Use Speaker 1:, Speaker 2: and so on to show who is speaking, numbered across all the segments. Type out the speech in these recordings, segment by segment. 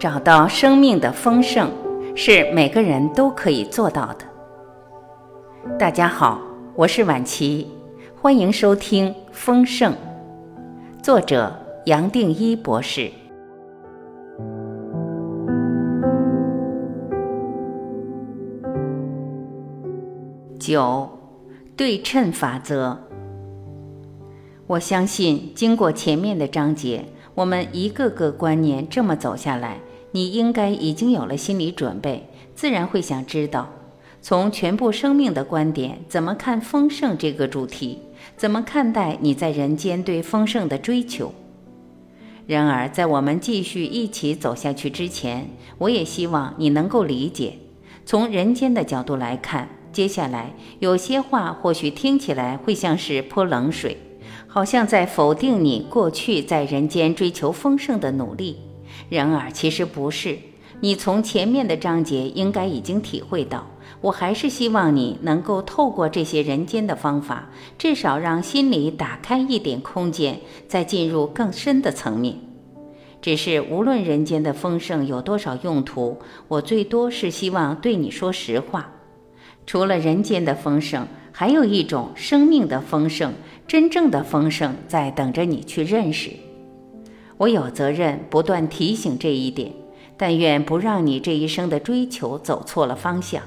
Speaker 1: 找到生命的丰盛，是每个人都可以做到的。大家好，我是晚琪，欢迎收听《丰盛》，作者杨定一博士。九，对称法则。我相信，经过前面的章节，我们一个个观念这么走下来。你应该已经有了心理准备，自然会想知道，从全部生命的观点怎么看丰盛这个主题，怎么看待你在人间对丰盛的追求。然而，在我们继续一起走下去之前，我也希望你能够理解，从人间的角度来看，接下来有些话或许听起来会像是泼冷水，好像在否定你过去在人间追求丰盛的努力。然而，其实不是。你从前面的章节应该已经体会到，我还是希望你能够透过这些人间的方法，至少让心里打开一点空间，再进入更深的层面。只是无论人间的丰盛有多少用途，我最多是希望对你说实话。除了人间的丰盛，还有一种生命的丰盛，真正的丰盛在等着你去认识。我有责任不断提醒这一点，但愿不让你这一生的追求走错了方向。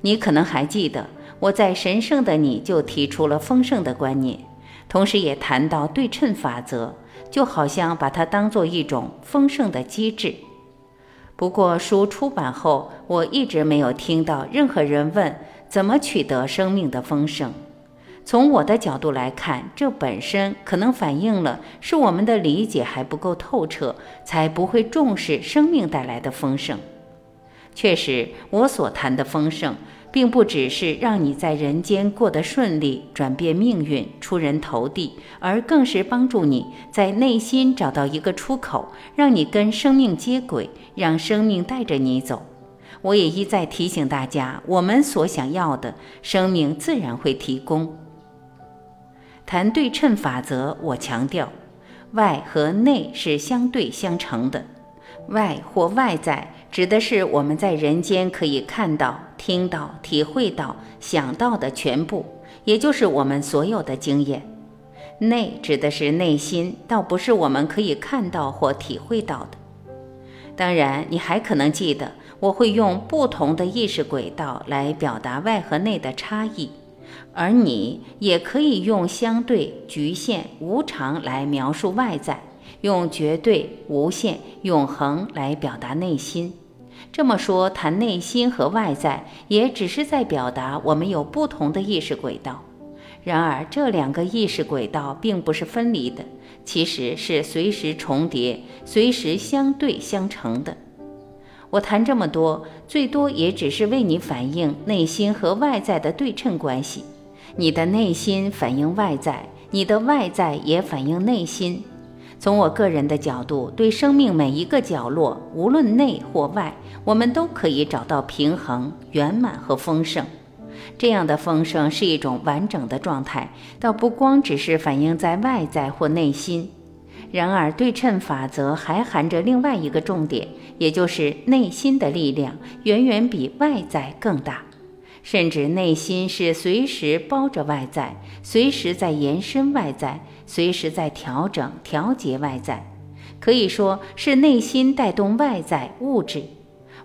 Speaker 1: 你可能还记得，我在神圣的你就提出了丰盛的观念，同时也谈到对称法则，就好像把它当做一种丰盛的机制。不过书出版后，我一直没有听到任何人问怎么取得生命的丰盛。从我的角度来看，这本身可能反映了是我们的理解还不够透彻，才不会重视生命带来的丰盛。确实，我所谈的丰盛，并不只是让你在人间过得顺利、转变命运、出人头地，而更是帮助你在内心找到一个出口，让你跟生命接轨，让生命带着你走。我也一再提醒大家，我们所想要的生命，自然会提供。谈对称法则，我强调，外和内是相对相成的。外或外在，指的是我们在人间可以看到、听到、体会到、想到的全部，也就是我们所有的经验。内指的是内心，倒不是我们可以看到或体会到的。当然，你还可能记得，我会用不同的意识轨道来表达外和内的差异。而你也可以用相对、局限、无常来描述外在，用绝对、无限、永恒来表达内心。这么说，谈内心和外在，也只是在表达我们有不同的意识轨道。然而，这两个意识轨道并不是分离的，其实是随时重叠、随时相对相成的。我谈这么多，最多也只是为你反映内心和外在的对称关系。你的内心反映外在，你的外在也反映内心。从我个人的角度，对生命每一个角落，无论内或外，我们都可以找到平衡、圆满和丰盛。这样的丰盛是一种完整的状态，倒不光只是反映在外在或内心。然而，对称法则还含着另外一个重点，也就是内心的力量远远比外在更大，甚至内心是随时包着外在，随时在延伸外在，随时在调整、调节外在，可以说是内心带动外在物质。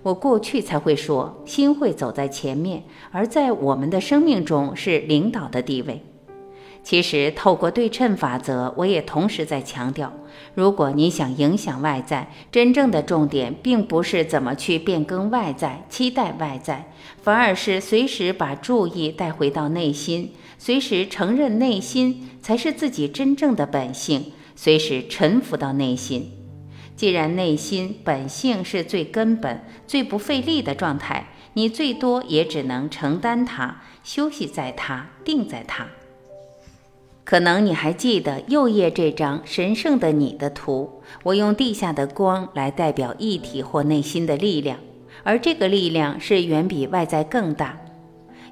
Speaker 1: 我过去才会说，心会走在前面，而在我们的生命中是领导的地位。其实，透过对称法则，我也同时在强调：如果你想影响外在，真正的重点并不是怎么去变更外在、期待外在，反而是随时把注意带回到内心，随时承认内心才是自己真正的本性，随时臣服到内心。既然内心本性是最根本、最不费力的状态，你最多也只能承担它，休息在它，定在它。可能你还记得右页这张神圣的你的图，我用地下的光来代表一体或内心的力量，而这个力量是远比外在更大。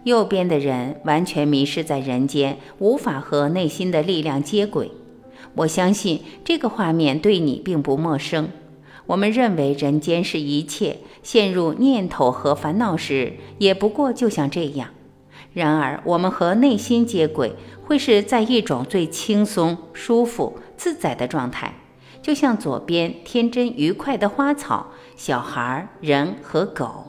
Speaker 1: 右边的人完全迷失在人间，无法和内心的力量接轨。我相信这个画面对你并不陌生。我们认为人间是一切，陷入念头和烦恼时，也不过就像这样。然而，我们和内心接轨，会是在一种最轻松、舒服、自在的状态，就像左边天真愉快的花草、小孩、人和狗。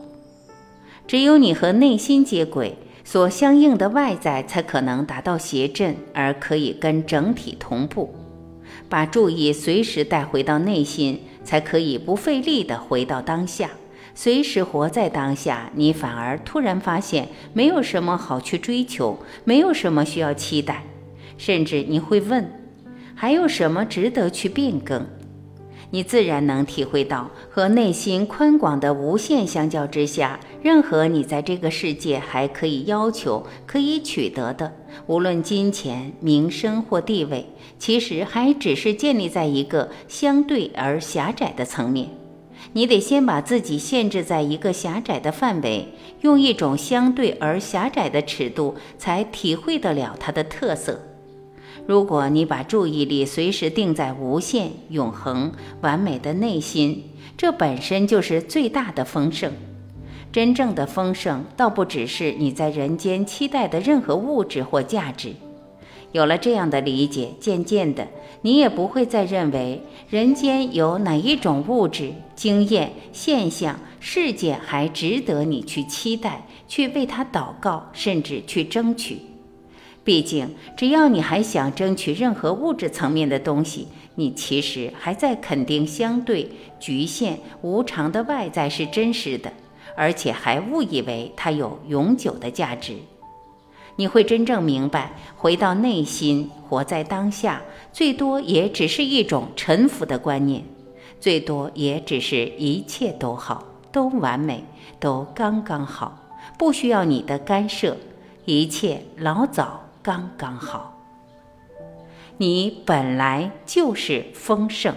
Speaker 1: 只有你和内心接轨，所相应的外在才可能达到谐振，而可以跟整体同步。把注意随时带回到内心。才可以不费力地回到当下，随时活在当下。你反而突然发现，没有什么好去追求，没有什么需要期待，甚至你会问，还有什么值得去变更？你自然能体会到，和内心宽广的无限相较之下，任何你在这个世界还可以要求、可以取得的，无论金钱、名声或地位，其实还只是建立在一个相对而狭窄的层面。你得先把自己限制在一个狭窄的范围，用一种相对而狭窄的尺度，才体会得了它的特色。如果你把注意力随时定在无限、永恒、完美的内心，这本身就是最大的丰盛。真正的丰盛，倒不只是你在人间期待的任何物质或价值。有了这样的理解，渐渐的，你也不会再认为人间有哪一种物质、经验、现象、事件还值得你去期待、去为它祷告，甚至去争取。毕竟，只要你还想争取任何物质层面的东西，你其实还在肯定相对局限、无常的外在是真实的，而且还误以为它有永久的价值。你会真正明白，回到内心，活在当下，最多也只是一种臣服的观念，最多也只是一切都好，都完美，都刚刚好，不需要你的干涉，一切老早。刚刚好，你本来就是丰盛。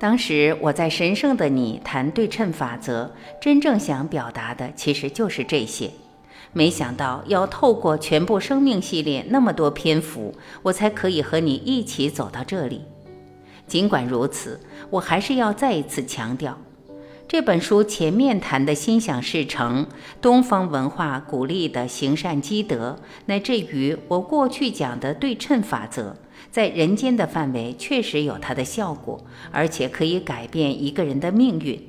Speaker 1: 当时我在神圣的你谈对称法则，真正想表达的其实就是这些。没想到要透过全部生命系列那么多篇幅，我才可以和你一起走到这里。尽管如此，我还是要再一次强调。这本书前面谈的心想事成，东方文化鼓励的行善积德，乃至于我过去讲的对称法则，在人间的范围确实有它的效果，而且可以改变一个人的命运。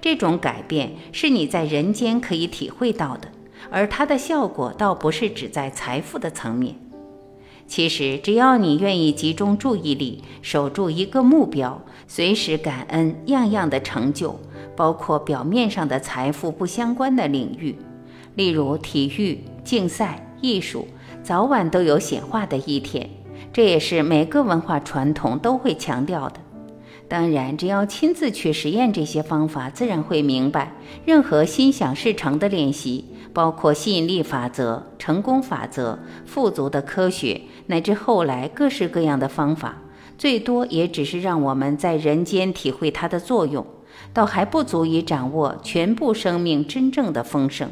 Speaker 1: 这种改变是你在人间可以体会到的，而它的效果倒不是只在财富的层面。其实，只要你愿意集中注意力，守住一个目标，随时感恩样样的成就。包括表面上的财富不相关的领域，例如体育、竞赛、艺术，早晚都有显化的一天。这也是每个文化传统都会强调的。当然，只要亲自去实验这些方法，自然会明白，任何心想事成的练习，包括吸引力法则、成功法则、富足的科学，乃至后来各式各样的方法，最多也只是让我们在人间体会它的作用。倒还不足以掌握全部生命真正的丰盛。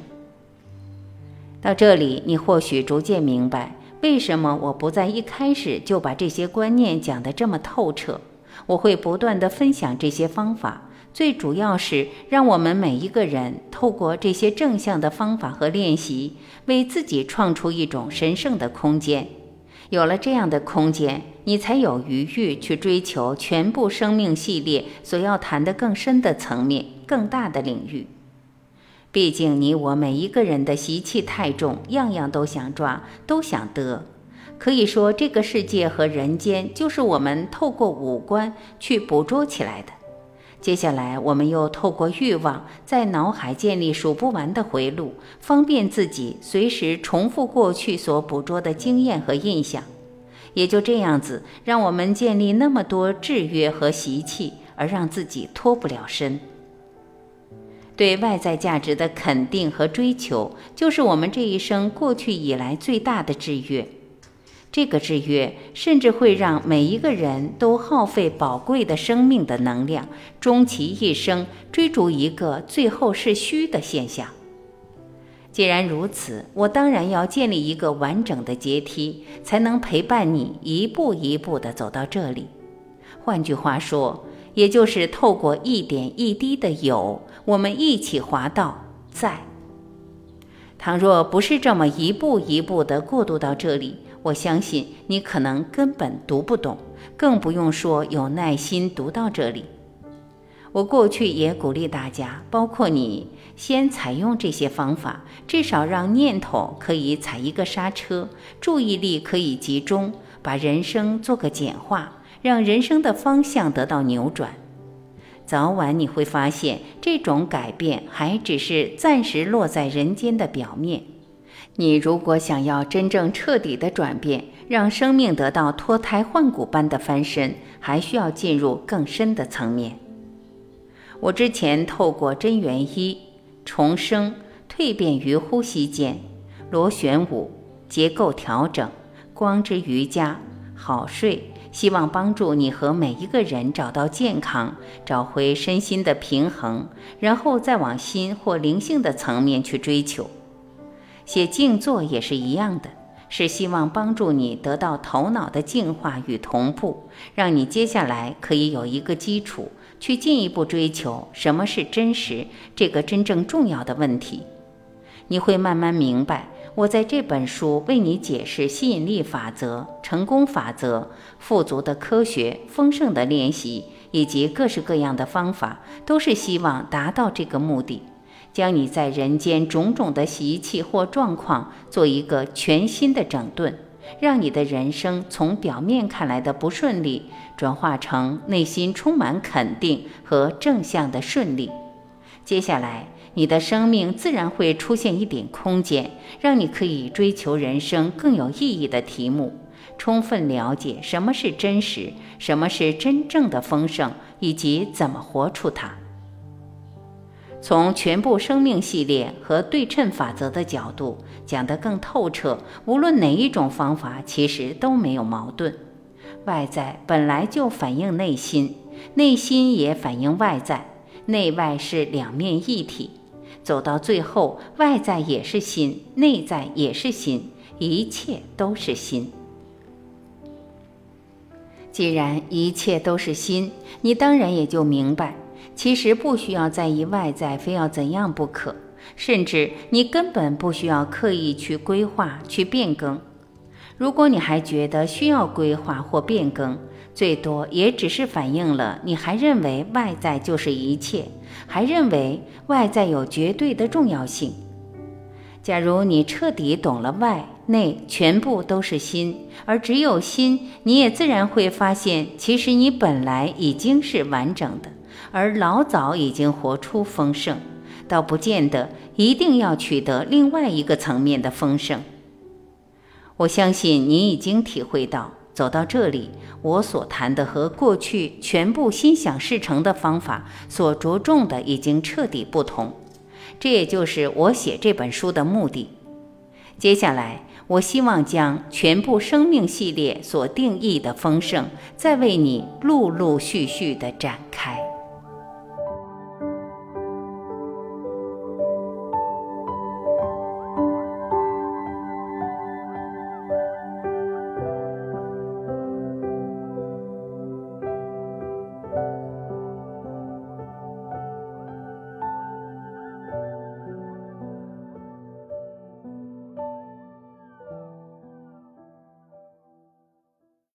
Speaker 1: 到这里，你或许逐渐明白，为什么我不在一开始就把这些观念讲得这么透彻。我会不断地分享这些方法，最主要是让我们每一个人透过这些正向的方法和练习，为自己创出一种神圣的空间。有了这样的空间，你才有余裕去追求全部生命系列所要谈的更深的层面、更大的领域。毕竟，你我每一个人的习气太重，样样都想抓，都想得。可以说，这个世界和人间就是我们透过五官去捕捉起来的。接下来，我们又透过欲望，在脑海建立数不完的回路，方便自己随时重复过去所捕捉的经验和印象。也就这样子，让我们建立那么多制约和习气，而让自己脱不了身。对外在价值的肯定和追求，就是我们这一生过去以来最大的制约。这个制约甚至会让每一个人都耗费宝贵的生命的能量，终其一生追逐一个最后是虚的现象。既然如此，我当然要建立一个完整的阶梯，才能陪伴你一步一步地走到这里。换句话说，也就是透过一点一滴的有，我们一起滑到在。倘若不是这么一步一步地过渡到这里，我相信你可能根本读不懂，更不用说有耐心读到这里。我过去也鼓励大家，包括你，先采用这些方法，至少让念头可以踩一个刹车，注意力可以集中，把人生做个简化，让人生的方向得到扭转。早晚你会发现，这种改变还只是暂时落在人间的表面。你如果想要真正彻底的转变，让生命得到脱胎换骨般的翻身，还需要进入更深的层面。我之前透过真元一、重生、蜕变于呼吸间、螺旋舞、结构调整、光之瑜伽、好睡。希望帮助你和每一个人找到健康，找回身心的平衡，然后再往心或灵性的层面去追求。写静坐也是一样的，是希望帮助你得到头脑的净化与同步，让你接下来可以有一个基础，去进一步追求什么是真实这个真正重要的问题。你会慢慢明白。我在这本书为你解释吸引力法则、成功法则、富足的科学、丰盛的练习以及各式各样的方法，都是希望达到这个目的，将你在人间种种的习气或状况做一个全新的整顿，让你的人生从表面看来的不顺利，转化成内心充满肯定和正向的顺利。接下来。你的生命自然会出现一点空间，让你可以追求人生更有意义的题目，充分了解什么是真实，什么是真正的丰盛，以及怎么活出它。从全部生命系列和对称法则的角度讲得更透彻，无论哪一种方法，其实都没有矛盾。外在本来就反映内心，内心也反映外在，内外是两面一体。走到最后，外在也是心，内在也是心，一切都是心。既然一切都是心，你当然也就明白，其实不需要在意外在非要怎样不可，甚至你根本不需要刻意去规划、去变更。如果你还觉得需要规划或变更，最多也只是反映了你还认为外在就是一切，还认为外在有绝对的重要性。假如你彻底懂了外内全部都是心，而只有心，你也自然会发现，其实你本来已经是完整的，而老早已经活出丰盛，倒不见得一定要取得另外一个层面的丰盛。我相信你已经体会到，走到这里，我所谈的和过去全部心想事成的方法所着重的已经彻底不同。这也就是我写这本书的目的。接下来，我希望将全部生命系列所定义的丰盛，再为你陆陆续续的展开。